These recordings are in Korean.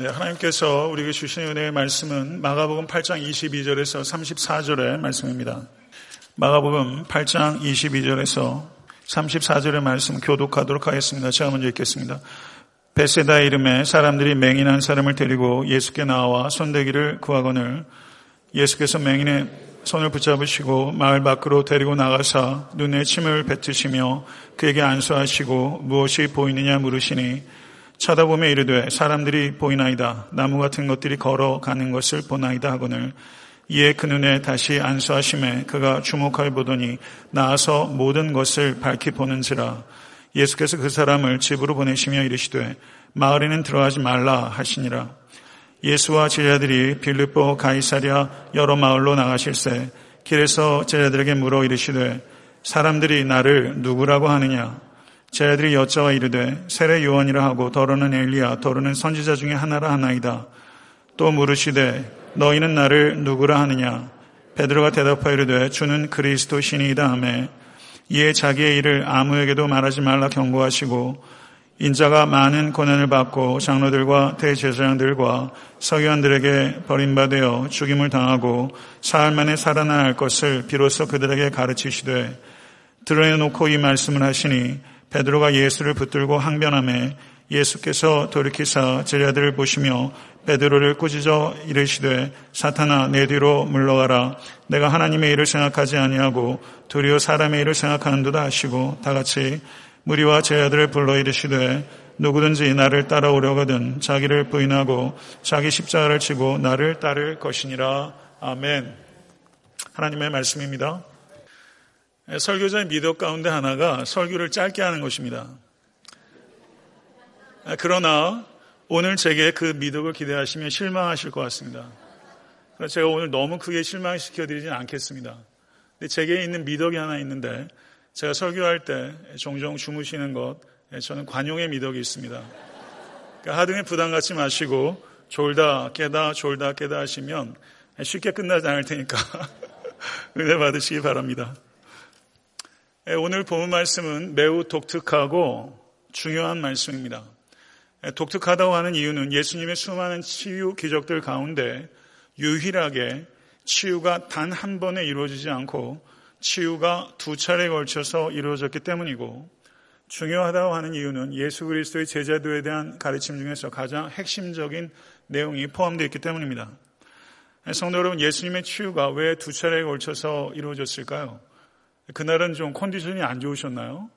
네, 하나님께서 우리에게 주신 은혜의 말씀은 마가복음 8장 22절에서 34절의 말씀입니다. 마가복음 8장 22절에서 34절의 말씀 교독하도록 하겠습니다. 제가 먼저 읽겠습니다. 베세다 이름에 사람들이 맹인한 사람을 데리고 예수께 나와 손대기를 구하거늘 예수께서 맹인의 손을 붙잡으시고 마을 밖으로 데리고 나가사 눈에 침을 뱉으시며 그에게 안수하시고 무엇이 보이느냐 물으시니 쳐다보며 이르되 사람들이 보이나이다. 나무 같은 것들이 걸어가는 것을 보나이다 하거늘 이에 그 눈에 다시 안수하심에 그가 주목하여 보더니 나와서 모든 것을 밝히 보는지라. 예수께서 그 사람을 집으로 보내시며 이르시되 마을에는 들어가지 말라 하시니라. 예수와 제자들이 빌립보 가이사랴 여러 마을로 나가실새 길에서 제자들에게 물어 이르시되 사람들이 나를 누구라고 하느냐 제자들이 여자와 이르되 세례 요한이라 하고 더러는 엘리야 더러는 선지자 중에 하나라 하나이다. 또 물으시되 너희는 나를 누구라 하느냐 베드로가 대답하여 이르되 주는 그리스도 신이다 하매 이에 자기의 일을 아무에게도 말하지 말라 경고하시고 인자가 많은 고난을 받고 장로들과 대제사장들과 서기관들에게 버림받아 죽임을 당하고 사흘 만에 살아날 것을 비로소 그들에게 가르치시되 드러내놓고 이 말씀을 하시니 베드로가 예수를 붙들고 항변함에 예수께서 돌이키사 제자들을 보시며 베드로를 꾸짖어 이르시되 사탄아 내 뒤로 물러가라. 내가 하나님의 일을 생각하지 아니하고 도리어 사람의 일을 생각하는도다 하시고 다 같이 무리와 제자들을 불러 이르시되 누구든지 나를 따라오려거든 자기를 부인하고 자기 십자가를 치고 나를 따를 것이니라. 아멘. 하나님의 말씀입니다. 예, 설교자의 미덕 가운데 하나가 설교를 짧게 하는 것입니다. 아, 그러나 오늘 제게 그 미덕을 기대하시면 실망하실 것 같습니다. 제가 오늘 너무 크게 실망시켜드리진 않겠습니다. 근데 제게 있는 미덕이 하나 있는데 제가 설교할 때 종종 주무시는 것 예, 저는 관용의 미덕이 있습니다. 그러니까 하등에 부담 갖지 마시고 졸다 깨다 졸다 깨다 하시면 쉽게 끝나지 않을 테니까 은혜 받으시기 바랍니다. 예, 오늘 본 말씀은 매우 독특하고 중요한 말씀입니다. 예, 독특하다고 하는 이유는 예수님의 수많은 치유 기적들 가운데 유일하게 치유가 단 한 번에 이루어지지 않고 치유가 두 차례에 걸쳐서 이루어졌기 때문이고 중요하다고 하는 이유는 예수 그리스도의 제자도에 대한 가르침 중에서 가장 핵심적인 내용이 포함되어 있기 때문입니다. 예, 성도 여러분, 예수님의 치유가 왜 두 차례에 걸쳐서 이루어졌을까요? 그날은 좀 컨디션이 안 좋으셨나요?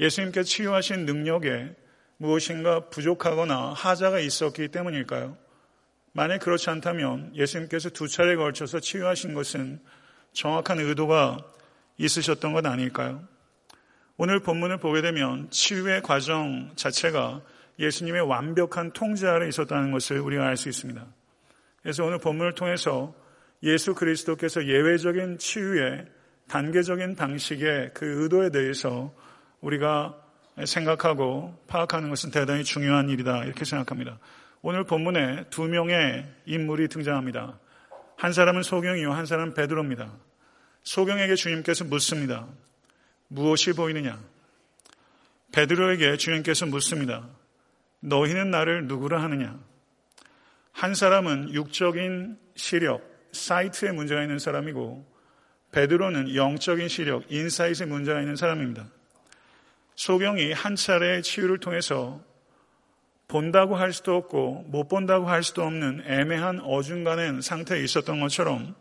예수님께서 치유하신 능력에 무엇인가 부족하거나 하자가 있었기 때문일까요? 만약 그렇지 않다면 예수님께서 두 차례에 걸쳐서 치유하신 것은 정확한 의도가 있으셨던 것 아닐까요? 오늘 본문을 보게 되면 치유의 과정 자체가 예수님의 완벽한 통제 아래 있었다는 것을 우리가 알 수 있습니다. 그래서 오늘 본문을 통해서 예수 그리스도께서 예외적인 치유에 단계적인 방식의 그 의도에 대해서 우리가 생각하고 파악하는 것은 대단히 중요한 일이다 이렇게 생각합니다. 오늘 본문에 두 명의 인물이 등장합니다. 한 사람은 소경이요, 한 사람은 베드로입니다. 소경에게 주님께서 묻습니다. 무엇이 보이느냐? 베드로에게 주님께서 묻습니다. 너희는 나를 누구라 하느냐? 한 사람은 육적인 시력, sight에 문제가 있는 사람이고 베드로는 영적인 시력, insight에 문제가 있는 사람입니다. 소경이 한 차례의 치유를 통해서 본다고 할 수도 없고 못 본다고 할 수도 없는 애매한 어중간한 상태에 있었던 것처럼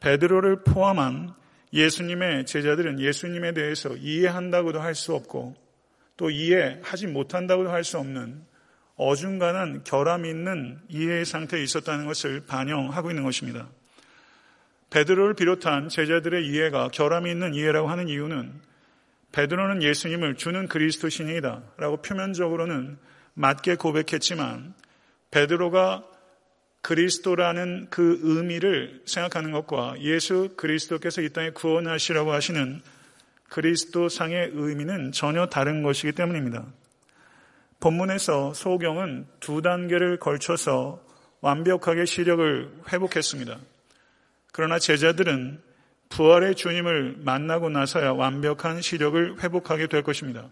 베드로를 포함한 예수님의 제자들은 예수님에 대해서 이해한다고도 할 수 없고 또 이해하지 못한다고도 할 수 없는 어중간한 결함이 있는 이해의 상태에 있었다는 것을 반영하고 있는 것입니다. 베드로를 비롯한 제자들의 이해가 결함이 있는 이해라고 하는 이유는 베드로는 예수님을 주는 그리스도 신이다 라고 표면적으로는 맞게 고백했지만 베드로가 그리스도라는 그 의미를 생각하는 것과 예수 그리스도께서 이 땅에 구원하시라고 하시는 그리스도 상의 의미는 전혀 다른 것이기 때문입니다. 본문에서 소경은 두 단계를 걸쳐서 완벽하게 시력을 회복했습니다. 그러나 제자들은 부활의 주님을 만나고 나서야 완벽한 시력을 회복하게 될 것입니다.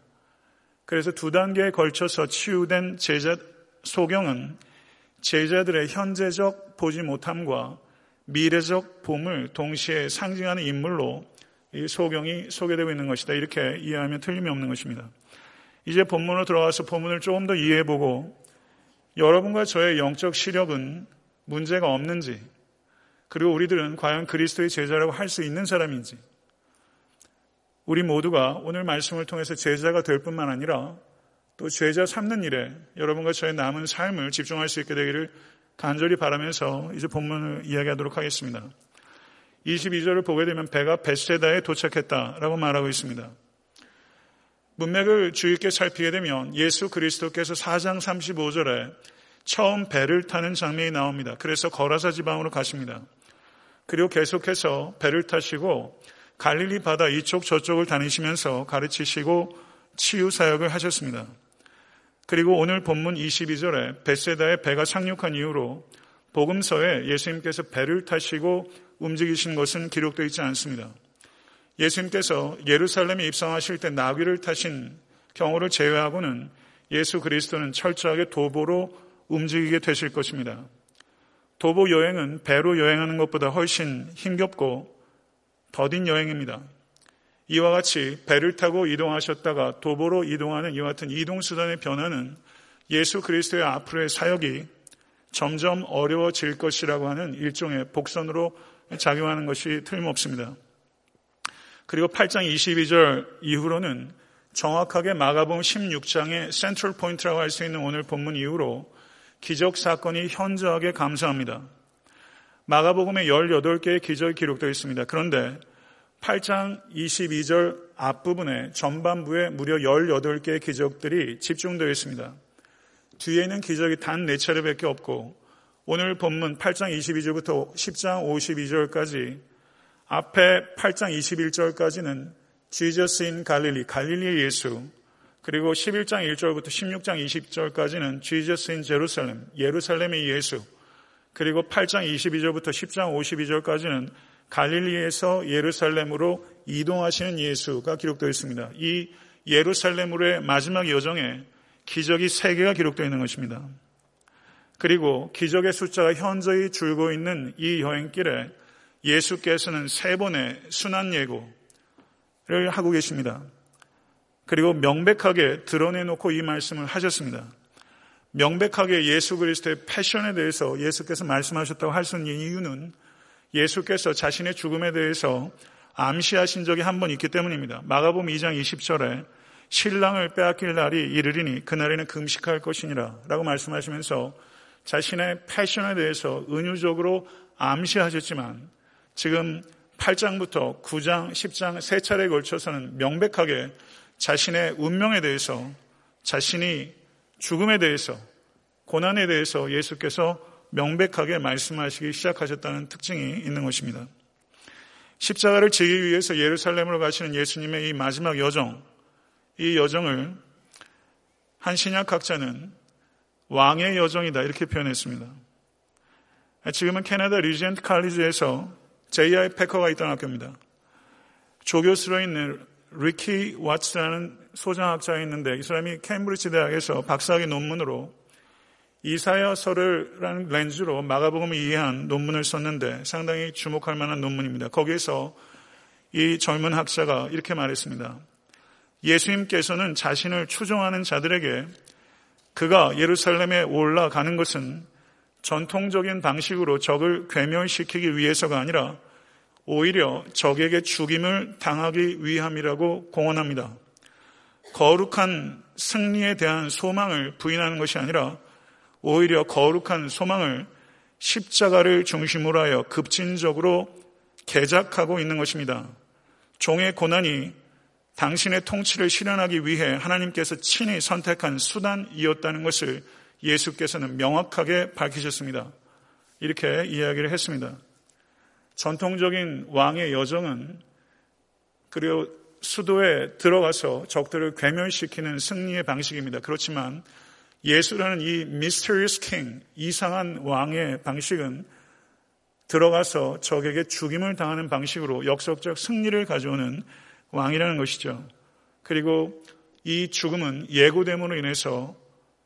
그래서 두 단계에 걸쳐서 치유된 제자 소경은 제자들의 현재적 보지 못함과 미래적 봄을 동시에 상징하는 인물로 이 소경이 소개되고 있는 것이다. 이렇게 이해하면 틀림이 없는 것입니다. 이제 본문으로 들어가서 본문을 조금 더 이해해보고 여러분과 저의 영적 시력은 문제가 없는지 그리고 우리들은 과연 그리스도의 제자라고 할 수 있는 사람인지 우리 모두가 오늘 말씀을 통해서 제자가 될 뿐만 아니라 또 제자 삼는 일에 여러분과 저의 남은 삶을 집중할 수 있게 되기를 간절히 바라면서 이제 본문을 이야기하도록 하겠습니다. 22절을 보게 되면 배가 베세다에 도착했다라고 말하고 있습니다. 문맥을 주의 있게 살피게 되면 예수 그리스도께서 4장 35절에 처음 배를 타는 장면이 나옵니다. 그래서 거라사 지방으로 가십니다. 그리고 계속해서 배를 타시고 갈릴리 바다 이쪽 저쪽을 다니시면서 가르치시고 치유 사역을 하셨습니다. 그리고 오늘 본문 22절에 베세다에 배가 상륙한 이후로 복음서에 예수님께서 배를 타시고 움직이신 것은 기록되어 있지 않습니다. 예수님께서 예루살렘에 입성하실 때 나귀를 타신 경우를 제외하고는 예수 그리스도는 철저하게 도보로 움직이게 되실 것입니다. 도보 여행은 배로 여행하는 것보다 훨씬 힘겹고 더딘 여행입니다. 이와 같이 배를 타고 이동하셨다가 도보로 이동하는 이와 같은 이동수단의 변화는 예수 그리스도의 앞으로의 사역이 점점 어려워질 것이라고 하는 일종의 복선으로 작용하는 것이 틀림없습니다. 그리고 8장 22절 이후로는 정확하게 마가복음 16장의 센트럴 포인트라고 할 수 있는 오늘 본문 이후로 기적 사건이 현저하게 감소합니다. 마가복음에 18개의 기적이 기록되어 있습니다. 그런데 8장 22절 앞부분에 전반부에 무려 18개의 기적들이 집중되어 있습니다. 뒤에는 기적이 단 4차례밖에 없고 오늘 본문 8장 22절부터 10장 52절까지 앞에 8장 21절까지는 지저스인 갈릴리, 갈릴리의 예수 그리고 11장 1절부터 16장 20절까지는 지저스인 제루살렘, 예루살렘의 예수 그리고 8장 22절부터 10장 52절까지는 갈릴리에서 예루살렘으로 이동하시는 예수가 기록되어 있습니다. 이 예루살렘으로의 마지막 여정에 기적이 세 개가 기록되어 있는 것입니다. 그리고 기적의 숫자가 현저히 줄고 있는 이 여행길에 예수께서는 세 번의 순환 예고를 하고 계십니다. 그리고 명백하게 드러내놓고 이 말씀을 하셨습니다. 명백하게 예수 그리스도의 패션에 대해서 예수께서 말씀하셨다고 할 수 있는 이유는 예수께서 자신의 죽음에 대해서 암시하신 적이 한 번 있기 때문입니다. 마가복음 2장 20절에 신랑을 빼앗길 날이 이르리니 그날에는 금식할 것이니라 라고 말씀하시면서 자신의 패션에 대해서 은유적으로 암시하셨지만 지금 8장부터 9장, 10장 세 차례에 걸쳐서는 명백하게 자신의 운명에 대해서 자신이 죽음에 대해서 고난에 대해서 예수께서 명백하게 말씀하시기 시작하셨다는 특징이 있는 것입니다. 십자가를 지기 위해서 예루살렘으로 가시는 예수님의 이 마지막 여정, 이 여정을 한 신약학자는 왕의 여정이다 이렇게 표현했습니다. 지금은 캐나다 리젠트 칼리지에서 J.I. 패커가 있던 학교입니다. 조교수로 있는 리키 왓츠라는 소장학자가 있는데 이 사람이 캠브리지 대학에서 박사학위 논문으로 이사야서를라는 렌즈로 마가복음을 이해한 논문을 썼는데 상당히 주목할 만한 논문입니다. 거기에서 이 젊은 학자가 이렇게 말했습니다. 예수님께서는 자신을 추종하는 자들에게 그가 예루살렘에 올라가는 것은 전통적인 방식으로 적을 괴멸시키기 위해서가 아니라 오히려 적에게 죽임을 당하기 위함이라고 공언합니다. 거룩한 승리에 대한 소망을 부인하는 것이 아니라 오히려 거룩한 소망을 십자가를 중심으로 하여 급진적으로 개작하고 있는 것입니다. 종의 고난이 당신의 통치를 실현하기 위해 하나님께서 친히 선택한 수단이었다는 것을 예수께서는 명확하게 밝히셨습니다. 이렇게 이야기를 했습니다. 전통적인 왕의 여정은 그리고 수도에 들어가서 적들을 괴멸시키는 승리의 방식입니다. 그렇지만 예수라는 이 mysterious king, 이상한 왕의 방식은 들어가서 적에게 죽임을 당하는 방식으로 역석적 승리를 가져오는 왕이라는 것이죠. 그리고 이 죽음은 예고됨으로 인해서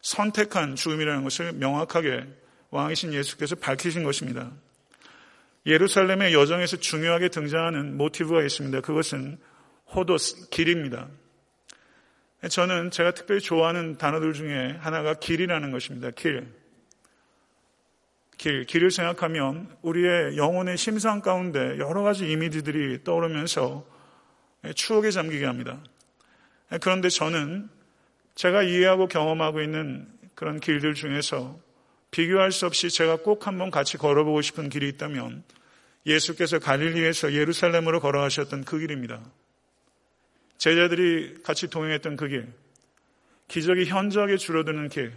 선택한 죽음이라는 것을 명확하게 왕이신 예수께서 밝히신 것입니다. 예루살렘의 여정에서 중요하게 등장하는 모티브가 있습니다. 그것은 호도스, 길입니다. 저는 제가 특별히 좋아하는 단어들 중에 하나가 길이라는 것입니다. 길. 길, 길을 생각하면 우리의 영혼의 심상 가운데 여러 가지 이미지들이 떠오르면서 추억에 잠기게 합니다. 그런데 저는 제가 이해하고 경험하고 있는 그런 길들 중에서 비교할 수 없이 제가 꼭 한번 같이 걸어보고 싶은 길이 있다면 예수께서 갈릴리에서 예루살렘으로 걸어가셨던 그 길입니다. 제자들이 같이 동행했던 그 길, 기적이 현저하게 줄어드는 길,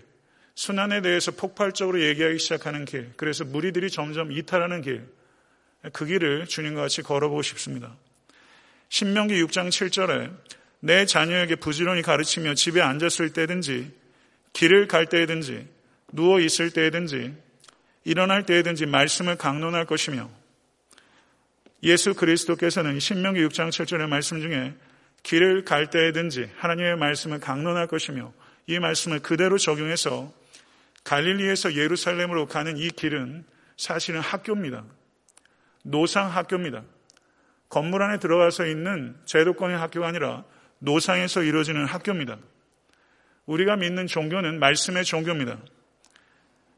순환에 대해서 폭발적으로 얘기하기 시작하는 길, 그래서 무리들이 점점 이탈하는 길, 그 길을 주님과 같이 걸어보고 싶습니다. 신명기 6장 7절에 내 자녀에게 부지런히 가르치며 집에 앉았을 때든지 길을 갈 때든지 누워 있을 때든지 일어날 때든지 말씀을 강론할 것이며 예수 그리스도께서는 신명기 6장 7절의 말씀 중에 길을 갈 때든지 하나님의 말씀을 강론할 것이며 이 말씀을 그대로 적용해서 갈릴리에서 예루살렘으로 가는 이 길은 사실은 학교입니다. 노상 학교입니다. 건물 안에 들어가서 있는 제도권의 학교가 아니라 노상에서 이루어지는 학교입니다. 우리가 믿는 종교는 말씀의 종교입니다.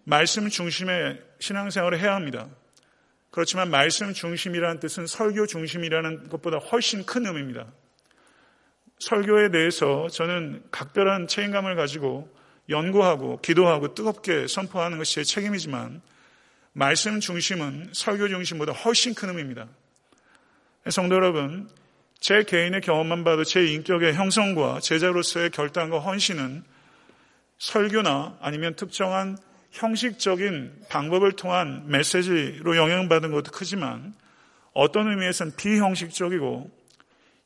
말씀 중심의 신앙생활을 해야 합니다. 그렇지만 말씀 중심이라는 뜻은 설교 중심이라는 것보다 훨씬 큰 의미입니다. 설교에 대해서 저는 각별한 책임감을 가지고 연구하고 기도하고 뜨겁게 선포하는 것이 제 책임이지만 말씀 중심은 설교 중심보다 훨씬 큰 의미입니다. 성도 여러분, 제 개인의 경험만 봐도 제 인격의 형성과 제자로서의 결단과 헌신은 설교나 아니면 특정한 형식적인 방법을 통한 메시지로 영향받은 것도 크지만 어떤 의미에서는 비형식적이고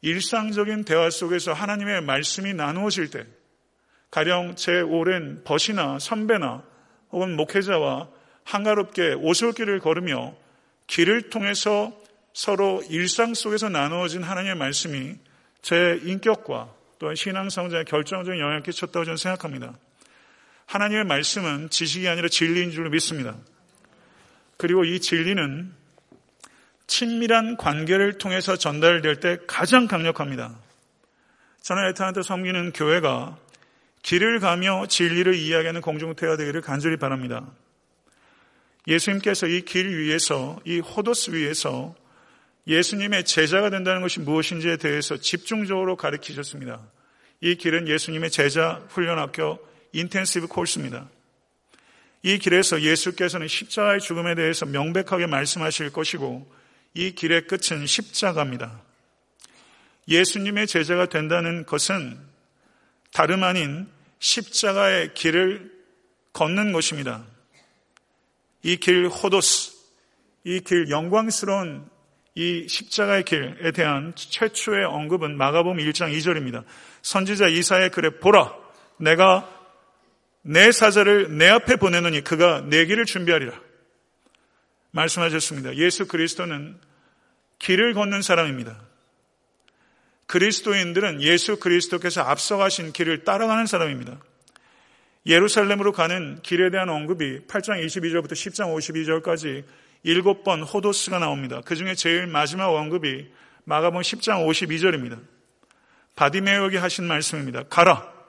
일상적인 대화 속에서 하나님의 말씀이 나누어질 때 가령 제 오랜 벗이나 선배나 혹은 목회자와 한가롭게 오솔길을 걸으며 길을 통해서 서로 일상 속에서 나누어진 하나님의 말씀이 제 인격과 또한 신앙 성장에 결정적인 영향을 끼쳤다고 저는 생각합니다. 하나님의 말씀은 지식이 아니라 진리인 줄로 믿습니다. 그리고 이 진리는 친밀한 관계를 통해서 전달될 때 가장 강력합니다. 저는 에타한테 섬기는 교회가 길을 가며 진리를 이야기하는 공동체가 되기를 간절히 바랍니다. 예수님께서 이 길 위에서 이 호도스 위에서 예수님의 제자가 된다는 것이 무엇인지에 대해서 집중적으로 가르치셨습니다. 이 길은 예수님의 제자 훈련학교 인텐시브 코스입니다. 이 길에서 예수께서는 십자가의 죽음에 대해서 명백하게 말씀하실 것이고 이 길의 끝은 십자가입니다. 예수님의 제자가 된다는 것은 다름 아닌 십자가의 길을 걷는 것입니다. 이 길 호도스, 이 길 영광스러운 이 십자가의 길에 대한 최초의 언급은 마가복음 1장 2절입니다. 선지자 이사의 글에 보라 내가 내 사자를 내 앞에 보내노니 그가 내 길을 준비하리라. 말씀하셨습니다. 예수 그리스도는 길을 걷는 사람입니다. 그리스도인들은 예수 그리스도께서 앞서가신 길을 따라가는 사람입니다. 예루살렘으로 가는 길에 대한 언급이 8장 22절부터 10장 52절까지 일곱 번 호도스가 나옵니다. 그 중에 제일 마지막 언급이 마가본 10장 52절입니다. 바디메오에게 하신 말씀입니다. 가라.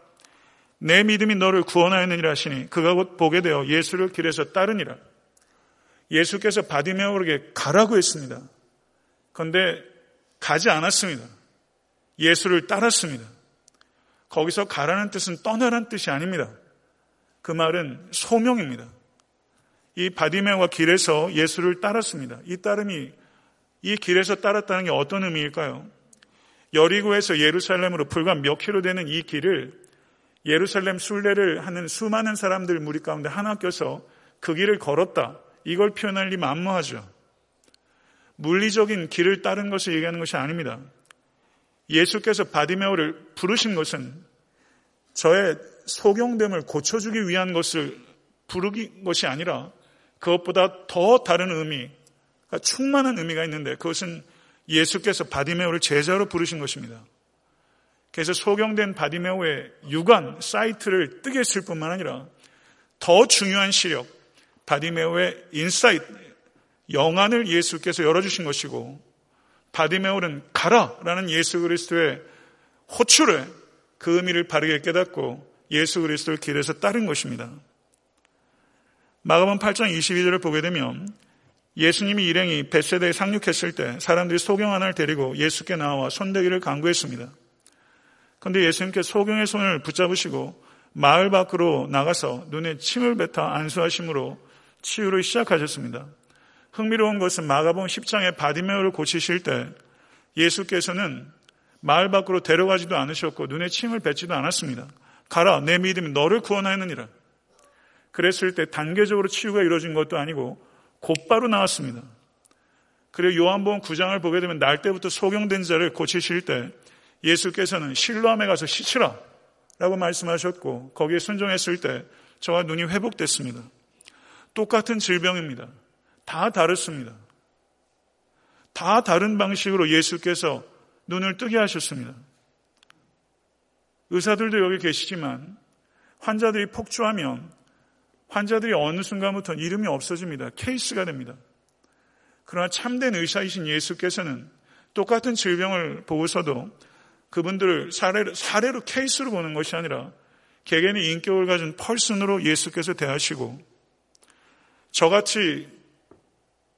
내 믿음이 너를 구원하였느니라 하시니 그가 곧 보게 되어 예수를 길에서 따르니라. 예수께서 바디메오에게 가라고 했습니다. 그런데 가지 않았습니다. 예수를 따랐습니다. 거기서 가라는 뜻은 떠나라는 뜻이 아닙니다. 그 말은 소명입니다. 이 바디메오가 길에서 예수를 따랐습니다. 이 따름이 이 길에서 따랐다는 게 어떤 의미일까요? 여리고에서 예루살렘으로 불과 몇 킬로 되는 이 길을 예루살렘 순례를 하는 수많은 사람들 무리 가운데 하나 껴서 그 길을 걸었다. 이걸 표현할 리 만무하죠. 물리적인 길을 따른 것을 얘기하는 것이 아닙니다. 예수께서 바디메오를 부르신 것은 저의 소경됨을 고쳐주기 위한 것을 부르기 것이 아니라 그것보다 더 다른 의미, 그러니까 충만한 의미가 있는데 그것은 예수께서 바디메오를 제자로 부르신 것입니다. 그래서 소경된 바디메오의 육안 sight를 뜨게 했을 뿐만 아니라 더 중요한 시력, 바디메오의 insight, 영안을 예수께서 열어주신 것이고 바디메오는 가라라는 예수 그리스도의 호출에 그 의미를 바르게 깨닫고 예수 그리스도를 길에서 따른 것입니다. 마가복음 8장 22절을 보게 되면 예수님의 일행이 벳새다에 상륙했을 때 사람들이 소경 하나를 데리고 예수께 나와 손대기를 간구했습니다. 그런데 예수님께 소경의 손을 붙잡으시고 마을 밖으로 나가서 눈에 침을 뱉어 안수하심으로 치유를 시작하셨습니다. 흥미로운 것은 마가봉 10장의 바디메오를 고치실 때 예수께서는 마을 밖으로 데려가지도 않으셨고 눈에 침을 뱉지도 않았습니다. 가라 내 믿음이 너를 구원하였느니라. 그랬을 때 단계적으로 치유가 이루어진 것도 아니고 곧바로 나왔습니다. 그리고 요한복음 9장을 보게 되면 날 때부터 소경된 자를 고치실 때 예수께서는 실로암에 가서 씻으라 라고 말씀하셨고 거기에 순종했을 때 저와 눈이 회복됐습니다. 똑같은 질병입니다. 다 다릅니다. 다 다른 방식으로 예수께서 눈을 뜨게 하셨습니다. 의사들도 여기 계시지만 환자들이 폭주하면 환자들이 어느 순간부터 이름이 없어집니다. 케이스가 됩니다. 그러나 참된 의사이신 예수께서는 똑같은 질병을 보고서도 그분들을 사례로, 사례로 케이스로 보는 것이 아니라 개개인의 인격을 가진 펄슨으로 예수께서 대하시고 저같이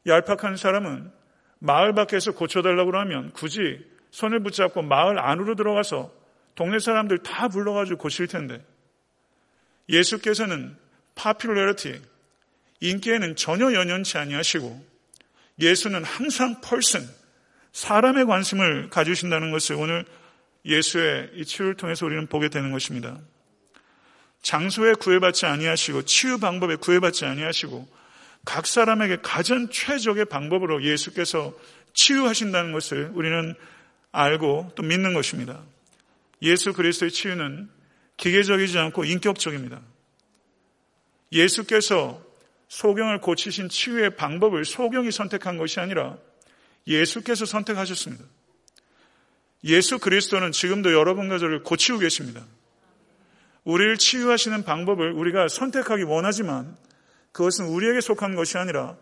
얄팍한 사람은 마을 밖에서 고쳐달라고 하면 굳이 손을 붙잡고 마을 안으로 들어가서 동네 사람들 다 불러가지고 고칠 텐데 예수께서는 파퓰러리티, 인기에는 전혀 연연치 아니하시고 예수는 항상 펄슨, 사람의 관심을 가지신다는 것을 오늘 예수의 이 치유를 통해서 우리는 보게 되는 것입니다. 장소에 구애받지 아니하시고 치유 방법에 구애받지 아니하시고 각 사람에게 가장 최적의 방법으로 예수께서 치유하신다는 것을 우리는 알고 또 믿는 것입니다. 예수 그리스도의 치유는 기계적이지 않고 인격적입니다. 예수께서 소경을 고치신 치유의 방법을 소경이 선택한 것이 아니라 예수께서 선택하셨습니다. 예수 그리스도는 지금도 여러분과 저를 고치고 계십니다. 우리를 치유하시는 방법을 우리가 선택하기 원하지만 그것은 우리에게 속한 것이 아니라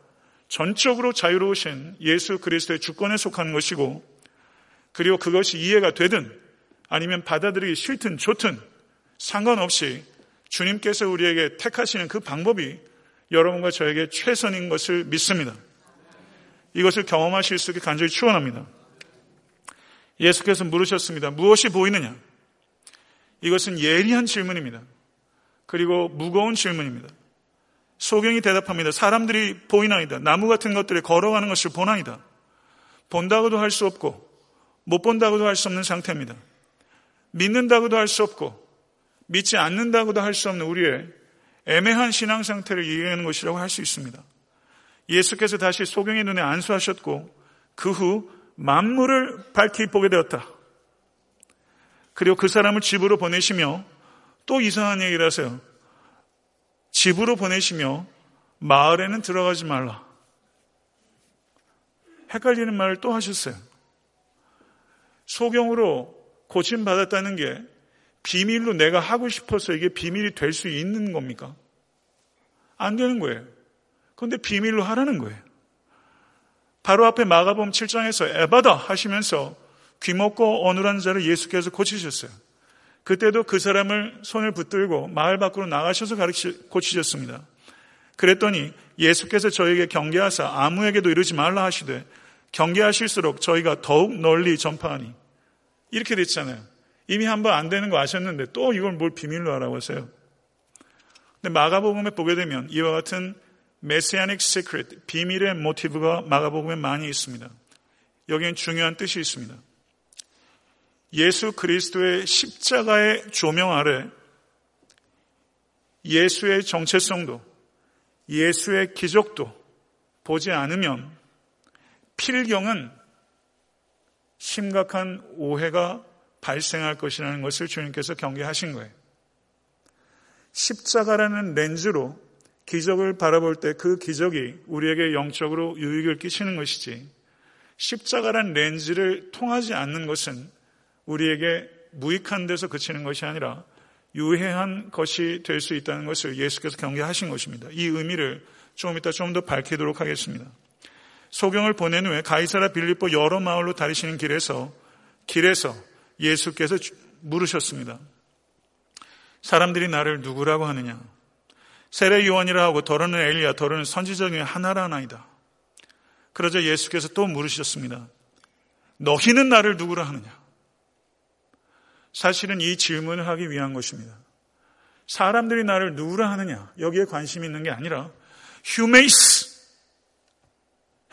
전적으로 자유로우신 예수 그리스도의 주권에 속한 것이고 그리고 그것이 이해가 되든 아니면 받아들이기 싫든 좋든 상관없이 주님께서 우리에게 택하시는 그 방법이 여러분과 저에게 최선인 것을 믿습니다. 이것을 경험하실 수 있게 간절히 축원합니다. 예수께서 물으셨습니다. 무엇이 보이느냐? 이것은 예리한 질문입니다. 그리고 무거운 질문입니다. 소경이 대답합니다. 사람들이 보이나이다. 나무 같은 것들에 걸어가는 것을 보나이다. 본다고도 할 수 없고 못 본다고도 할 수 없는 상태입니다. 믿는다고도 할 수 없고 믿지 않는다고도 할 수 없는 우리의 애매한 신앙 상태를 이해하는 것이라고 할 수 있습니다. 예수께서 다시 소경의 눈에 안수하셨고 그 후 만물을 밝히 보게 되었다. 그리고 그 사람을 집으로 보내시며 또 이상한 얘기를 하세요. 집으로 보내시며 마을에는 들어가지 말라. 헷갈리는 말을 또 하셨어요. 소경으로 고침받았다는 게 비밀로 내가 하고 싶어서 이게 비밀이 될 수 있는 겁니까? 안 되는 거예요. 그런데 비밀로 하라는 거예요. 바로 앞에 마가복음 7장에서 에바다 하시면서 귀먹고 어눌한 자를 예수께서 고치셨어요. 그때도 그 사람을 손을 붙들고 마을 밖으로 나가셔서 가르치, 고치셨습니다. 그랬더니 예수께서 저에게 경계하사 아무에게도 이르지 말라 하시되 경계하실수록 저희가 더욱 널리 전파하니 이렇게 됐잖아요. 이미 한 번 안 되는 거 아셨는데 또 이걸 뭘 비밀로 하라고 하세요. 근데 마가복음에 보게 되면 이와 같은 메시아닉 시크릿, 비밀의 모티브가 마가복음에 많이 있습니다. 여기엔 중요한 뜻이 있습니다. 예수 그리스도의 십자가의 조명 아래 예수의 정체성도 예수의 기적도 보지 않으면 필경은 심각한 오해가 발생할 것이라는 것을 주님께서 경계하신 거예요. 십자가라는 렌즈로 기적을 바라볼 때 그 기적이 우리에게 영적으로 유익을 끼치는 것이지 십자가란 렌즈를 통하지 않는 것은 우리에게 무익한 데서 그치는 것이 아니라 유해한 것이 될 수 있다는 것을 예수께서 경계하신 것입니다. 이 의미를 조금 이따 좀 더 밝히도록 하겠습니다. 소경을 보낸 후에 가이사라 빌립보 여러 마을로 다니시는 길에서 길에서 예수께서 물으셨습니다. 사람들이 나를 누구라고 하느냐? 세례 요한이라 하고 더러는 엘리야, 더러는 선지자 중에 하나라 하나이다. 그러자 예수께서 또 물으셨습니다. 너희는 나를 누구라 하느냐? 사실은 이 질문을 하기 위한 것입니다. 사람들이 나를 누구라 하느냐? 여기에 관심이 있는 게 아니라 휴메이스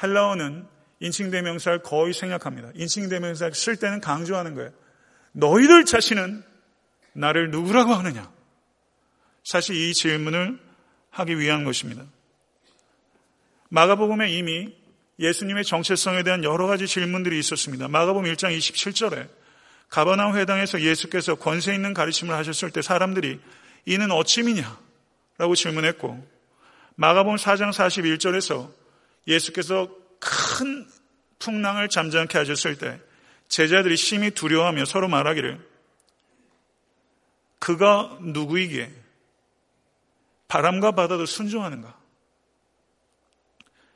헬라어는 인칭대명사를 거의 생략합니다. 인칭대명사를 쓸 때는 강조하는 거예요. 너희들 자신은 나를 누구라고 하느냐? 사실 이 질문을 하기 위한 것입니다. 마가복음에 이미 예수님의 정체성에 대한 여러 가지 질문들이 있었습니다. 마가복음 1장 27절에 가버나움 회당에서 예수께서 권세 있는 가르침을 하셨을 때 사람들이 이는 어찌미냐? 라고 질문했고 마가복음 4장 41절에서 예수께서 큰 풍랑을 잠잠케 하셨을 때 제자들이 심히 두려워하며 서로 말하기를 그가 누구이기에 바람과 바다도 순종하는가?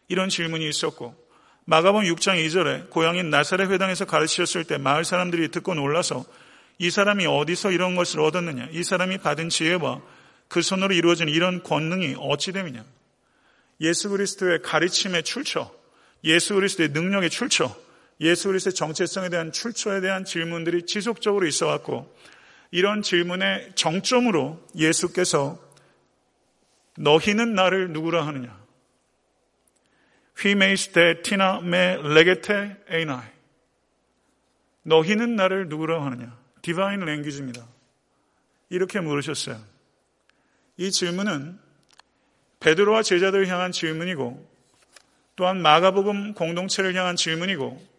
이런 질문이 있었고 마가본 6장 2절에 고향인 나사렛 회당에서 가르치셨을 때 마을 사람들이 듣고 놀라서 이 사람이 어디서 이런 것을 얻었느냐? 이 사람이 받은 지혜와 그 손으로 이루어진 이런 권능이 어찌 됨이냐? 예수 그리스도의 가르침의 출처, 예수 그리스도의 능력의 출처, 예수 그리스도의 정체성에 대한 출처에 대한 질문들이 지속적으로 있어 왔고 이런 질문의 정점으로 예수께서 너희는 나를 누구라 하느냐? 휘메이스테 티나 메 레게테 에이나이. 너희는 나를 누구라 하느냐? 디바인 랭귀지입니다. 이렇게 물으셨어요. 이 질문은 베드로와 제자들을 향한 질문이고 또한 마가복음 공동체를 향한 질문이고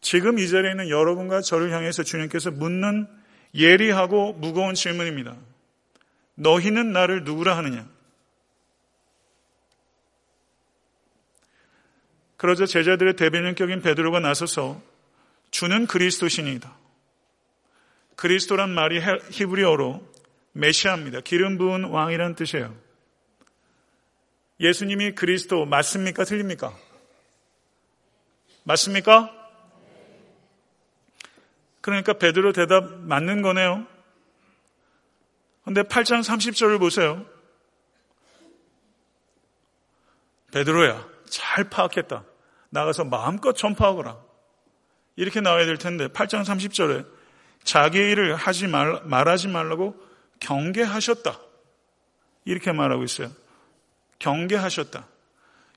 지금 이 자리에 있는 여러분과 저를 향해서 주님께서 묻는 예리하고 무거운 질문입니다. 너희는 나를 누구라 하느냐? 그러자 제자들의 대변인격인 베드로가 나서서 주는 그리스도신이다. 그리스도란 말이 히브리어로 메시아입니다. 기름 부은 왕이란 뜻이에요. 예수님이 그리스도 맞습니까? 틀립니까? 맞습니까? 그러니까 베드로 대답 맞는 거네요. 근데 8장 30절을 보세요. 베드로야, 잘 파악했다. 나가서 마음껏 전파하거라. 이렇게 나와야 될 텐데 8장 30절에 자기 일을 하지 말, 말하지 말라고 경계하셨다. 이렇게 말하고 있어요. 경계하셨다.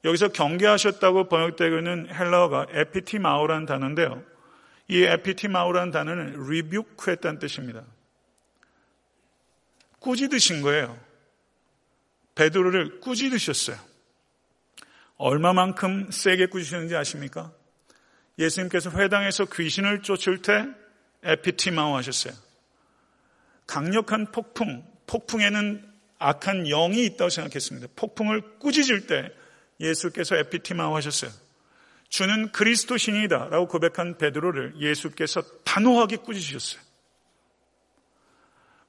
여기서 경계하셨다고 번역되고 있는 헬라어가 에피티마우라는 단어인데요. 이 에피티마우라는 단어는 리뷰크했다는 뜻입니다. 꾸짖으신 거예요. 베드로를 꾸짖으셨어요. 얼마만큼 세게 꾸짖으셨는지 아십니까? 예수님께서 회당에서 귀신을 쫓을 때 에피티마우 하셨어요. 강력한 폭풍, 폭풍에는 악한 영이 있다고 생각했습니다. 폭풍을 꾸짖을 때 예수께서 에피티마우 하셨어요. 주는 그리스도 신이다 라고 고백한 베드로를 예수께서 단호하게 꾸짖으셨어요.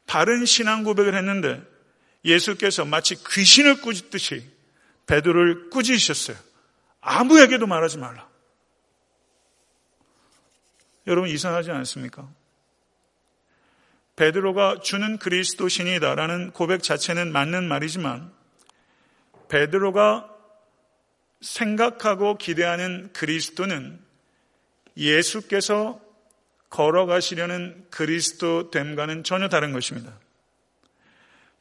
바른 신앙 고백을 했는데 예수께서 마치 귀신을 꾸짖듯이 베드로를 꾸짖으셨어요. 아무에게도 말하지 말라. 여러분 이상하지 않습니까? 베드로가 주는 그리스도 신이다라는 고백 자체는 맞는 말이지만 베드로가 생각하고 기대하는 그리스도는 예수께서 걸어가시려는 그리스도 됨과는 전혀 다른 것입니다.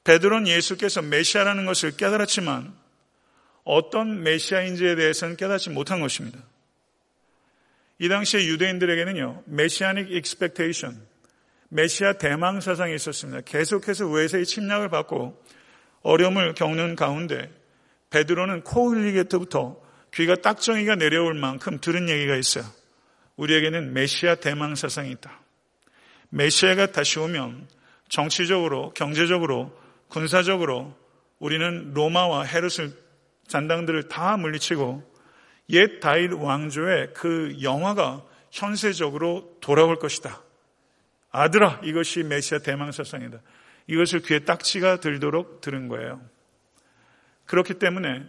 베드로는 예수께서 메시아라는 것을 깨달았지만 어떤 메시아인지에 대해서는 깨닫지 못한 것입니다. 이 당시에 유대인들에게는요, Messianic expectation, 메시아 대망 사상이 있었습니다. 계속해서 외세의 침략을 받고 어려움을 겪는 가운데 베드로는 코흘리개 때부터 귀에 딱정이가 내려올 만큼 들은 얘기가 있어요. 우리에게는 메시아 대망 사상이 있다. 메시아가 다시 오면 정치적으로, 경제적으로, 군사적으로 우리는 로마와 헤롯을 잔당들을 다 물리치고 옛 다윗 왕조의 그 영화가 현세적으로 돌아올 것이다. 아들아, 이것이 메시아 대망 사상이다. 이것을 귀에 딱지가 들도록 들은 거예요. 그렇기 때문에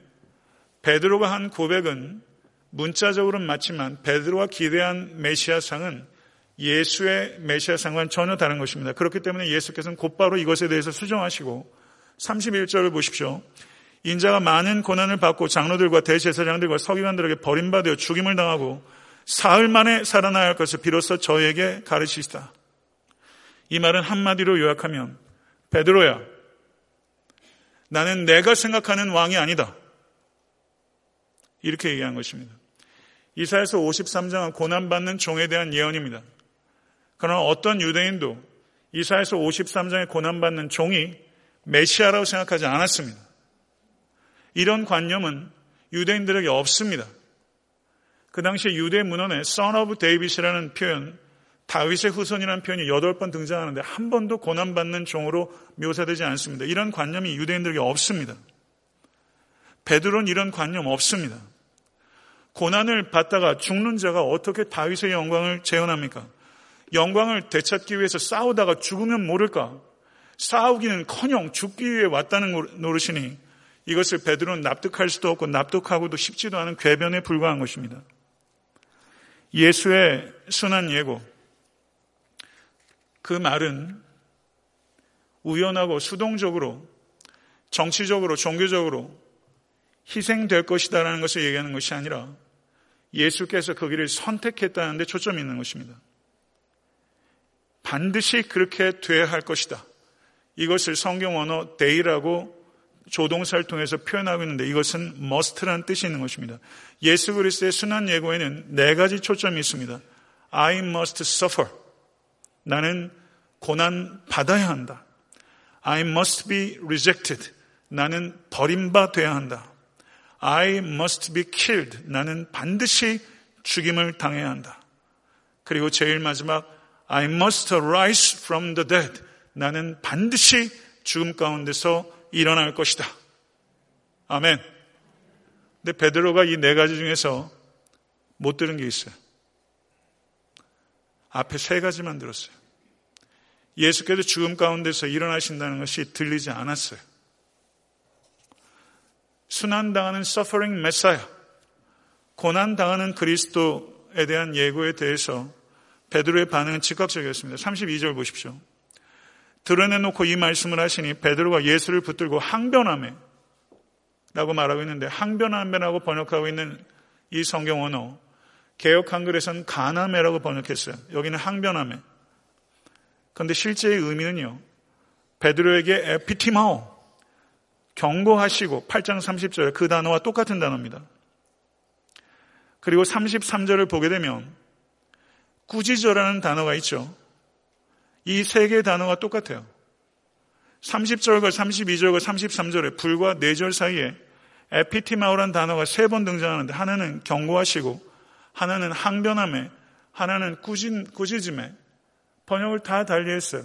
베드로가 한 고백은 문자적으로는 맞지만 베드로가 기대한 메시아상은 예수의 메시아상과는 전혀 다른 것입니다. 그렇기 때문에 예수께서는 곧바로 이것에 대해서 수정하시고 31절을 보십시오. 인자가 많은 고난을 받고 장로들과 대제사장들과 서기관들에게 버림받아 죽임을 당하고 사흘 만에 살아나야 할 것을 비로소 저에게 가르치시다. 이 말은 한마디로 요약하면 베드로야 나는 내가 생각하는 왕이 아니다. 이렇게 얘기한 것입니다. 이사에서 53장은 고난받는 종에 대한 예언입니다. 그러나 어떤 유대인도 이사에서 53장에 고난받는 종이 메시아라고 생각하지 않았습니다. 이런 관념은 유대인들에게 없습니다. 그 당시 유대 문헌에 son of David이라는 표현, 다윗의 후손이라는 표현이 여덟 번 등장하는데 한 번도 고난받는 종으로 묘사되지 않습니다. 이런 관념이 유대인들에게 없습니다. 베드로는 이런 관념 없습니다. 고난을 받다가 죽는 자가 어떻게 다윗의 영광을 재현합니까? 영광을 되찾기 위해서 싸우다가 죽으면 모를까? 싸우기는 커녕 죽기 위해 왔다는 노릇이니 이것을 베드로는 납득할 수도 없고 납득하고도 쉽지도 않은 궤변에 불과한 것입니다. 예수의 순한 예고. 그 말은 우연하고 수동적으로 정치적으로 종교적으로 희생될 것이다라는 것을 얘기하는 것이 아니라 예수께서 그 길을 선택했다는 데 초점이 있는 것입니다. 반드시 그렇게 돼야 할 것이다. 이것을 성경 언어 데이라고 조동사를 통해서 표현하고 있는데 이것은 must라는 뜻이 있는 것입니다. 예수 그리스도의 순한 예고에는 네 가지 초점이 있습니다. I must suffer. 나는 고난 받아야 한다. I must be rejected. 나는 버림받아야 한다. I must be killed. 나는 반드시 죽임을 당해야 한다. 그리고 제일 마지막 I must rise from the dead. 나는 반드시 죽음 가운데서 일어날 것이다. 아멘. 근데 베드로가 이 네 가지 중에서 못 들은 게 있어요. 앞에 세 가지만 들었어요. 예수께서 죽음 가운데서 일어나신다는 것이 들리지 않았어요. 순환당하는 suffering 메사야, 고난당하는 그리스도에 대한 예고에 대해서 베드로의 반응은 즉각적이었습니다. 32절 보십시오. 드러내놓고 이 말씀을 하시니 베드로가 예수를 붙들고 항변함에 라고 말하고 있는데 항변함에라고 번역하고 있는 이 성경 언어 개혁 한글에서는 가나메라고 번역했어요. 여기는 항변함에. 그런데 실제의 의미는요. 베드로에게 에피티마오 경고하시고 8장 30절에 그 단어와 똑같은 단어입니다. 그리고 33절을 보게 되면 꾸짖어라는 단어가 있죠. 이 세 개의 단어가 똑같아요. 30절과 32절과 33절에 불과 4절 사이에 에피티마우라는 단어가 세 번 등장하는데 하나는 경고하시고 하나는 항변함에 하나는 꾸짖, 꾸짖음에 번역을 다 달리했어요.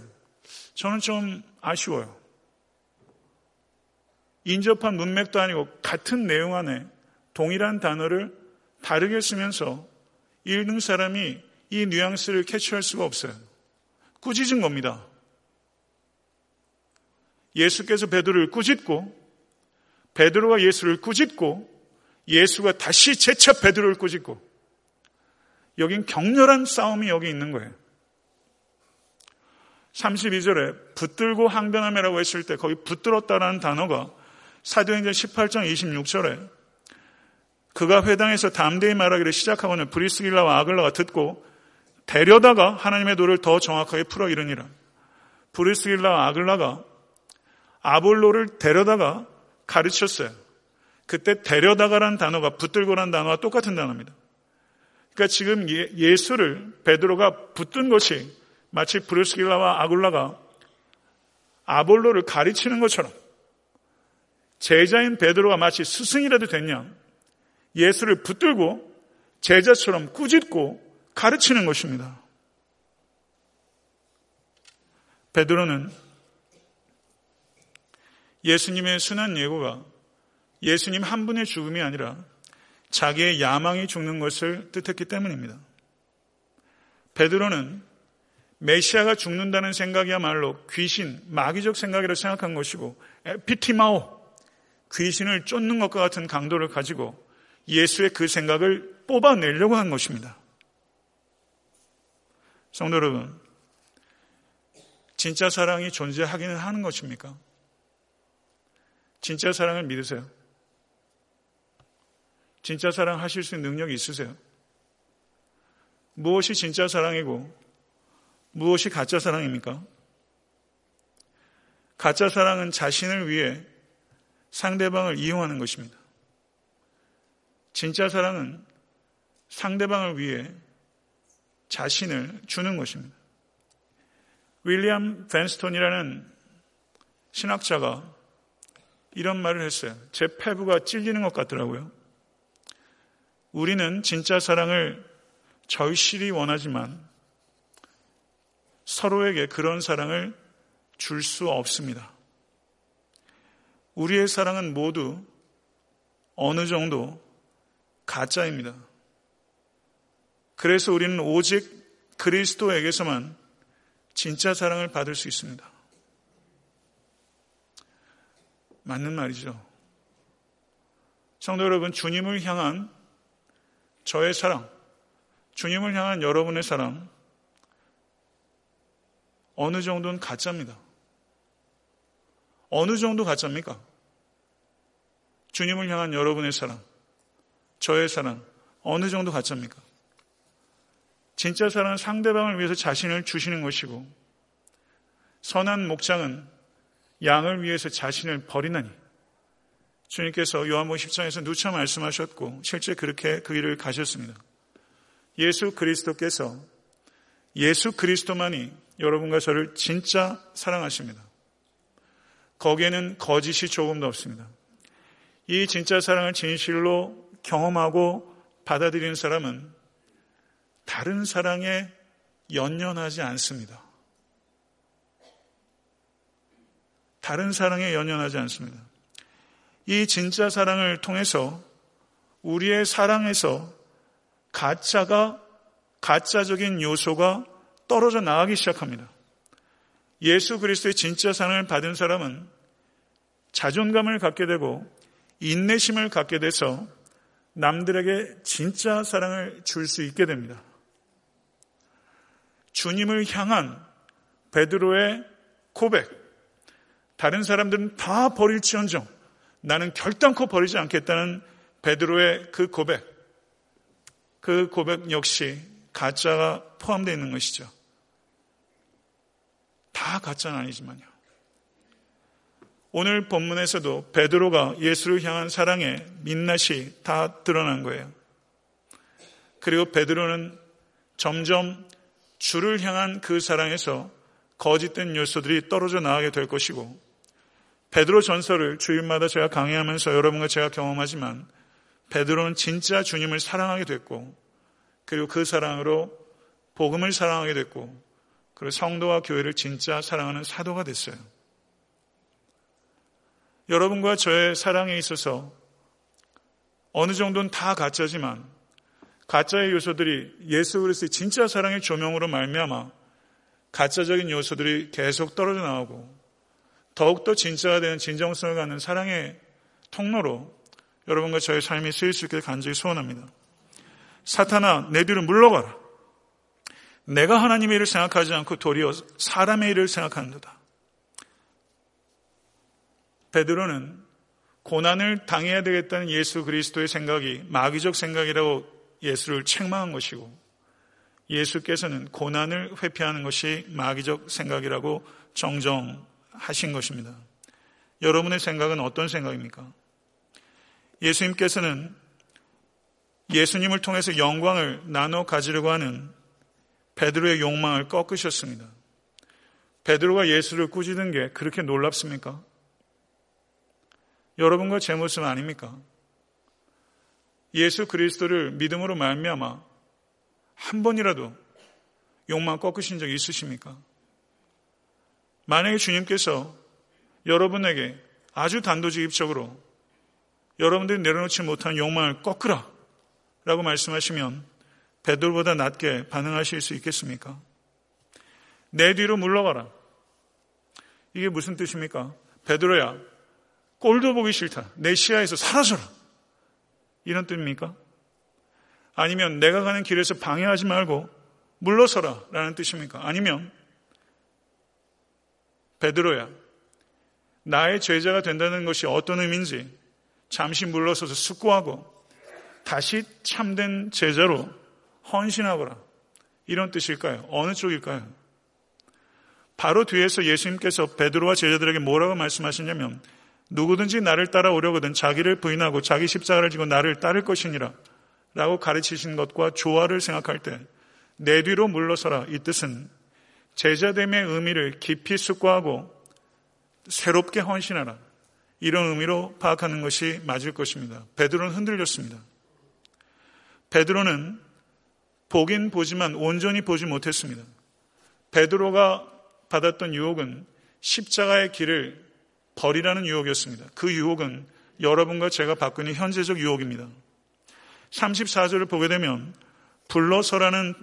저는 좀 아쉬워요. 인접한 문맥도 아니고 같은 내용 안에 동일한 단어를 다르게 쓰면서 읽는 사람이 이 뉘앙스를 캐치할 수가 없어요. 꾸짖은 겁니다. 예수께서 베드로를 꾸짖고 베드로가 예수를 꾸짖고 예수가 다시 재차 베드로를 꾸짖고 여긴 격렬한 싸움이 여기 있는 거예요. 32절에 붙들고 항변함이라고 했을 때 거기 붙들었다라는 단어가 사도행전 18장 26절에 그가 회당에서 담대히 말하기를 시작하고는 브리스길라와 아글라가 듣고 데려다가 하나님의 도를 더 정확하게 풀어 이르니라. 브리스길라와 아글라가 아볼로를 데려다가 가르쳤어요. 그때 데려다가란 단어가 붙들고란 단어와 똑같은 단어입니다. 그러니까 지금 예, 예수를 베드로가 붙든 것이 마치 브루스길라와 아굴라가 아볼로를 가르치는 것처럼 제자인 베드로가 마치 스승이라도 됐냐? 예수를 붙들고 제자처럼 꾸짖고 가르치는 것입니다. 베드로는 예수님의 순한 예고가 예수님 한 분의 죽음이 아니라 자기의 야망이 죽는 것을 뜻했기 때문입니다. 베드로는 메시아가 죽는다는 생각이야말로 귀신, 마귀적 생각이라고 생각한 것이고 에피티마오, 귀신을 쫓는 것과 같은 강도를 가지고 예수의 그 생각을 뽑아내려고 한 것입니다. 성도 여러분, 진짜 사랑이 존재하기는 하는 것입니까? 진짜 사랑을 믿으세요? 진짜 사랑 하실 수 있는 능력이 있으세요? 무엇이 진짜 사랑이고 무엇이 가짜 사랑입니까? 가짜 사랑은 자신을 위해 상대방을 이용하는 것입니다. 진짜 사랑은 상대방을 위해 자신을 주는 것입니다. 윌리엄 벤스톤이라는 신학자가 이런 말을 했어요. 제 패부가 찔리는 것 같더라고요. 우리는 진짜 사랑을 절실히 원하지만 서로에게 그런 사랑을 줄 수 없습니다. 우리의 사랑은 모두 어느 정도 가짜입니다. 그래서 우리는 오직 그리스도에게서만 진짜 사랑을 받을 수 있습니다. 맞는 말이죠. 성도 여러분, 주님을 향한 저의 사랑, 주님을 향한 여러분의 사랑, 어느 정도는 가짜입니다. 어느 정도 가짜입니까? 주님을 향한 여러분의 사랑, 저의 사랑, 어느 정도 가짜입니까? 진짜 사랑은 상대방을 위해서 자신을 주시는 것이고, 선한 목장은 양을 위해서 자신을 버리나니, 주님께서 요한복음 10장에서 누차 말씀하셨고, 실제 그렇게 그 일을 가셨습니다. 예수 그리스도께서 예수 그리스도만이 여러분과 저를 진짜 사랑하십니다. 거기에는 거짓이 조금도 없습니다. 이 진짜 사랑을 진실로 경험하고 받아들이는 사람은 다른 사랑에 연연하지 않습니다. 다른 사랑에 연연하지 않습니다. 이 진짜 사랑을 통해서 우리의 사랑에서 가짜가 가짜적인 요소가 떨어져 나가기 시작합니다. 예수 그리스도의 진짜 사랑을 받은 사람은 자존감을 갖게 되고 인내심을 갖게 돼서 남들에게 진짜 사랑을 줄 수 있게 됩니다. 주님을 향한 베드로의 고백. 다른 사람들은 다 버릴지언정 나는 결단코 버리지 않겠다는 베드로의 그 고백. 그 고백 역시 가짜가 포함되어 있는 것이죠. 다 가짜는 아니지만요. 오늘 본문에서도 베드로가 예수를 향한 사랑의 민낯이 다 드러난 거예요. 그리고 베드로는 점점 주를 향한 그 사랑에서 거짓된 요소들이 떨어져 나가게 될 것이고 베드로 전설을 주일마다 제가 강의하면서 여러분과 제가 경험하지만 베드로는 진짜 주님을 사랑하게 됐고 그리고 그 사랑으로 복음을 사랑하게 됐고 그리고 성도와 교회를 진짜 사랑하는 사도가 됐어요. 여러분과 저의 사랑에 있어서 어느 정도는 다 가짜지만 가짜의 요소들이 예수 그리스도의 진짜 사랑의 조명으로 말미암아 가짜적인 요소들이 계속 떨어져 나오고 더욱더 진짜가 되는 진정성을 갖는 사랑의 통로로 여러분과 저의 삶이 쓰일 수 있게 간절히 소원합니다. 사탄아, 내 뒤로 물러가라. 내가 하나님의 일을 생각하지 않고 도리어 사람의 일을 생각하는도다. 베드로는 고난을 당해야 되겠다는 예수 그리스도의 생각이 마귀적 생각이라고 예수를 책망한 것이고 예수께서는 고난을 회피하는 것이 마귀적 생각이라고 정정하신 것입니다. 여러분의 생각은 어떤 생각입니까? 예수님께서는 예수님을 통해서 영광을 나눠 가지려고 하는 베드로의 욕망을 꺾으셨습니다. 베드로가 예수를 꾸짖은 게 그렇게 놀랍습니까? 여러분과 제 모습 아닙니까? 예수 그리스도를 믿음으로 말미암아 한 번이라도 욕망 꺾으신 적 있으십니까? 만약에 주님께서 여러분에게 아주 단도직입적으로 여러분들이 내려놓지 못한 욕망을 꺾으라 라고 말씀하시면 베드로보다 낮게 반응하실 수 있겠습니까? 내 뒤로 물러가라. 이게 무슨 뜻입니까? 베드로야, 꼴도 보기 싫다. 내 시야에서 사라져라. 이런 뜻입니까? 아니면 내가 가는 길에서 방해하지 말고 물러서라 라는 뜻입니까? 아니면 베드로야 나의 제자가 된다는 것이 어떤 의미인지 잠시 물러서서 숙고하고 다시 참된 제자로 헌신하거라. 이런 뜻일까요? 어느 쪽일까요? 바로 뒤에서 예수님께서 베드로와 제자들에게 뭐라고 말씀하시냐면 누구든지 나를 따라오려거든 자기를 부인하고 자기 십자가를 지고 나를 따를 것이니라 라고 가르치신 것과 조화를 생각할 때 내 뒤로 물러서라 이 뜻은 제자됨의 의미를 깊이 숙고하고 새롭게 헌신하라 이런 의미로 파악하는 것이 맞을 것입니다. 베드로는 흔들렸습니다. 베드로는 보긴 보지만 온전히 보지 못했습니다. 베드로가 받았던 유혹은 십자가의 길을 버리라는 유혹이었습니다. 그 유혹은 여러분과 제가 받고 있는 현재적 유혹입니다. 34절을 보게 되면 불러서라는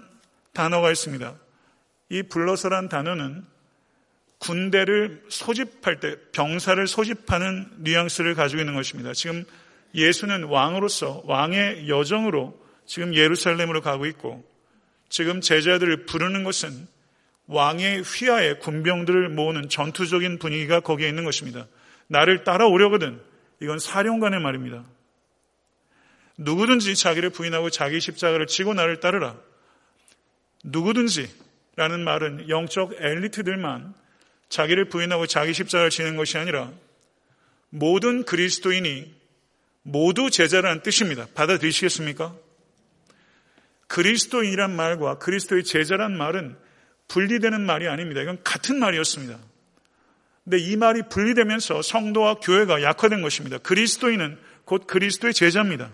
단어가 있습니다. 이 불러서란 단어는 군대를 소집할 때 병사를 소집하는 뉘앙스를 가지고 있는 것입니다. 지금 예수는 왕으로서 왕의 여정으로 지금 예루살렘으로 가고 있고 지금 제자들을 부르는 것은 왕의 휘하에 군병들을 모으는 전투적인 분위기가 거기에 있는 것입니다. 나를 따라오려거든 이건 사령관의 말입니다. 누구든지 자기를 부인하고 자기 십자가를 지고 나를 따르라. 누구든지 라는 말은 영적 엘리트들만 자기를 부인하고 자기 십자가를 지는 것이 아니라 모든 그리스도인이 모두 제자라는 뜻입니다. 받아들이시겠습니까? 그리스도인이란 말과 그리스도의 제자란 말은 분리되는 말이 아닙니다. 이건 같은 말이었습니다. 근데 이 말이 분리되면서 성도와 교회가 약화된 것입니다. 그리스도인은 곧 그리스도의 제자입니다.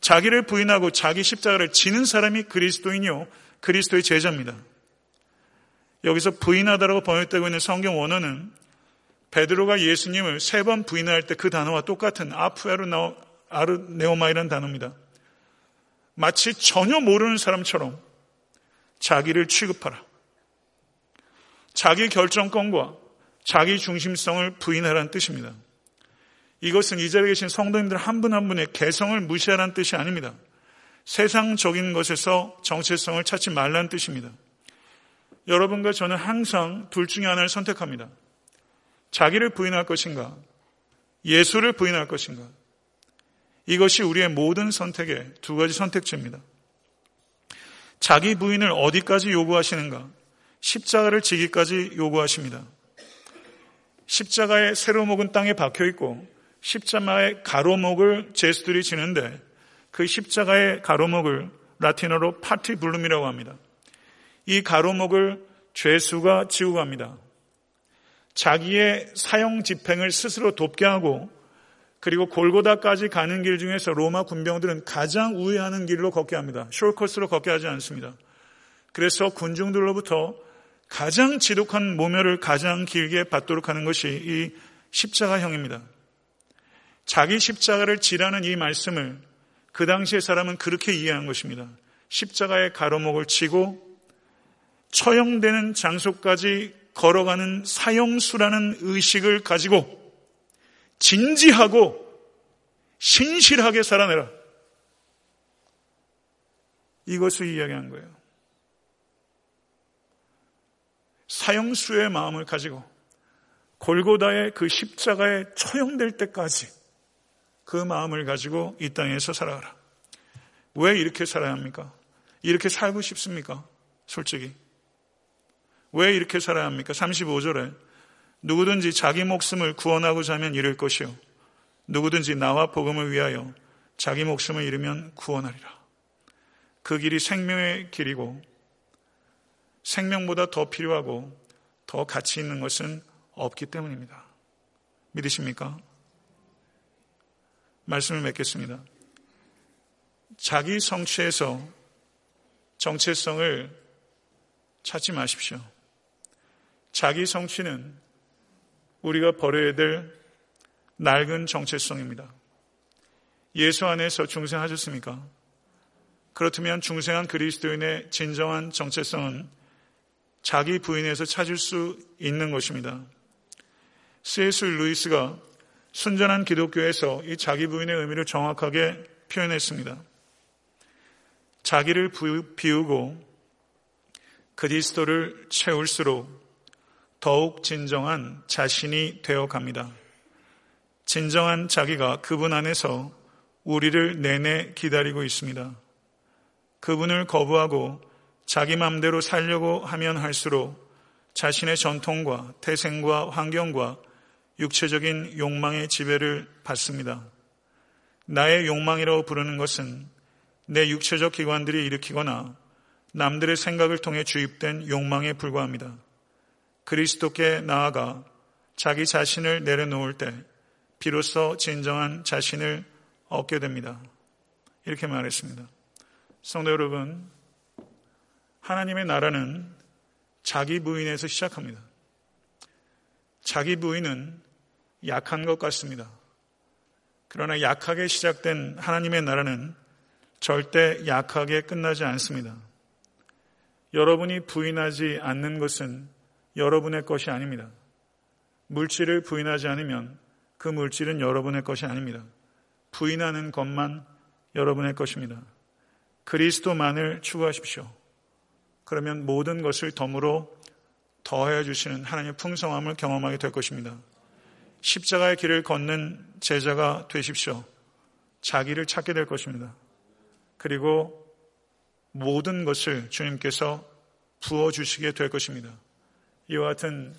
자기를 부인하고 자기 십자가를 지는 사람이 그리스도인이요. 그리스도의 제자입니다. 여기서 부인하다라고 번역되고 있는 성경 원어는 베드로가 예수님을 세 번 부인할 때 그 단어와 똑같은 아프에르 아르네오마이라는 단어입니다. 마치 전혀 모르는 사람처럼 자기를 취급하라. 자기 결정권과 자기 중심성을 부인하라는 뜻입니다. 이것은 이 자리에 계신 성도님들 한 분한 한 분의 개성을 무시하라는 뜻이 아닙니다. 세상적인 것에서 정체성을 찾지 말라는 뜻입니다. 여러분과 저는 항상 둘 중에 하나를 선택합니다. 자기를 부인할 것인가, 예수를 부인할 것인가. 이것이 우리의 모든 선택의 두 가지 선택지입니다. 자기 부인을 어디까지 요구하시는가? 십자가를 지기까지 요구하십니다. 십자가의 세로목은 땅에 박혀 있고 십자가의 가로목을 제수들이 지는데 그 십자가의 가로목을 라틴어로 파티 블룸이라고 합니다. 이 가로목을 죄수가 지우고 갑니다. 자기의 사형 집행을 스스로 돕게 하고 그리고 골고다까지 가는 길 중에서 로마 군병들은 가장 우회하는 길로 걷게 합니다. 숄커스로 걷게 하지 않습니다. 그래서 군중들로부터 가장 지독한 모멸을 가장 길게 받도록 하는 것이 이 십자가형입니다. 자기 십자가를 지라는 이 말씀을 그 당시의 사람은 그렇게 이해한 것입니다. 십자가의 가로목을 치고 처형되는 장소까지 걸어가는 사형수라는 의식을 가지고 진지하고 신실하게 살아내라. 이것을 이야기한 거예요. 사형수의 마음을 가지고 골고다의 그 십자가에 처형될 때까지 그 마음을 가지고 이 땅에서 살아가라. 왜 이렇게 살아야 합니까? 이렇게 살고 싶습니까? 솔직히. 왜 이렇게 살아야 합니까? 35절에 누구든지 자기 목숨을 구원하고자 하면 잃을 것이요. 누구든지 나와 복음을 위하여 자기 목숨을 잃으면 구원하리라. 그 길이 생명의 길이고 생명보다 더 필요하고 더 가치 있는 것은 없기 때문입니다. 믿으십니까? 말씀을 맺겠습니다. 자기 성취에서 정체성을 찾지 마십시오. 자기 성취는 우리가 버려야 될 낡은 정체성입니다. 예수 안에서 중생하셨습니까? 그렇다면 중생한 그리스도인의 진정한 정체성은 자기 부인에서 찾을 수 있는 것입니다. C.S. 루이스가 순전한 기독교에서 이 자기 부인의 의미를 정확하게 표현했습니다. 자기를 비우고 그리스도를 채울수록 더욱 진정한 자신이 되어 갑니다. 진정한 자기가 그분 안에서 우리를 내내 기다리고 있습니다. 그분을 거부하고 자기 마음대로 살려고 하면 할수록 자신의 전통과 태생과 환경과 육체적인 욕망의 지배를 받습니다. 나의 욕망이라고 부르는 것은 내 육체적 기관들이 일으키거나 남들의 생각을 통해 주입된 욕망에 불과합니다. 그리스도께 나아가 자기 자신을 내려놓을 때 비로소 진정한 자신을 얻게 됩니다. 이렇게 말했습니다. 성도 여러분, 하나님의 나라는 자기 부인에서 시작합니다. 자기 부인은 약한 것 같습니다. 그러나 약하게 시작된 하나님의 나라는 절대 약하게 끝나지 않습니다. 여러분이 부인하지 않는 것은 여러분의 것이 아닙니다. 물질을 부인하지 않으면 그 물질은 여러분의 것이 아닙니다. 부인하는 것만 여러분의 것입니다. 그리스도만을 추구하십시오. 그러면 모든 것을 덤으로 더해 주시는 하나님의 풍성함을 경험하게 될 것입니다. 십자가의 길을 걷는 제자가 되십시오. 자기를 찾게 될 것입니다. 그리고 모든 것을 주님께서 부어 주시게 될 것입니다. 이와 같은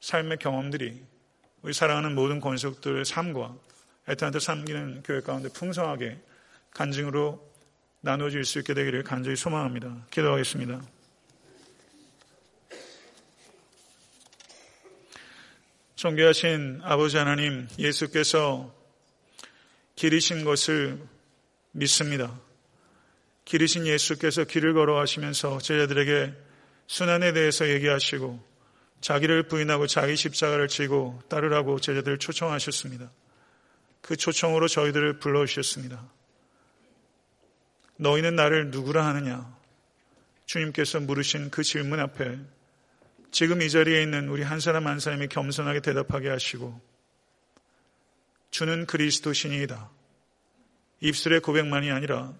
삶의 경험들이 우리 사랑하는 모든 권속들의 삶과 애타한테 섬기는 교회 가운데 풍성하게 간증으로 나눠질 수 있게 되기를 간절히 소망합니다. 기도하겠습니다. 존귀하신 아버지 하나님, 예수께서 길이신 것을 믿습니다. 길이신 예수께서 길을 걸어가시면서 제자들에게 순환에 대해서 얘기하시고 자기를 부인하고 자기 십자가를 지고 따르라고 제자들을 초청하셨습니다. 그 초청으로 저희들을 불러주셨습니다. 너희는 나를 누구라 하느냐? 주님께서 물으신 그 질문 앞에 지금 이 자리에 있는 우리 한 사람 한 사람이 겸손하게 대답하게 하시고 주는 그리스도 신이다. 입술의 고백만이 아니라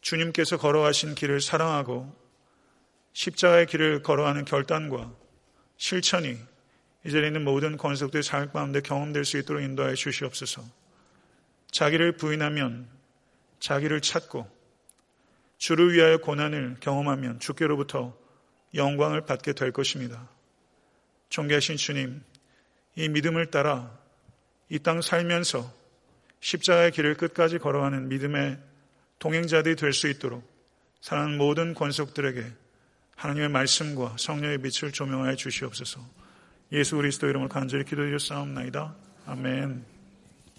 주님께서 걸어가신 길을 사랑하고 십자가의 길을 걸어가는 결단과 실천이 이 자리에 있는 모든 권속들의 삶 가운데 경험될 수 있도록 인도하여 주시옵소서. 자기를 부인하면 자기를 찾고 주를 위하여 고난을 경험하면 주께로부터 영광을 받게 될 것입니다. 존귀하신 주님, 이 믿음을 따라 이 땅 살면서 십자가의 길을 끝까지 걸어가는 믿음의 동행자들이 될 수 있도록 사랑하는 모든 권속들에게 하나님의 말씀과 성령의 빛을 조명하여 주시옵소서. 예수 그리스도 이름을 간절히 기도드렸사옵나이다. 아멘.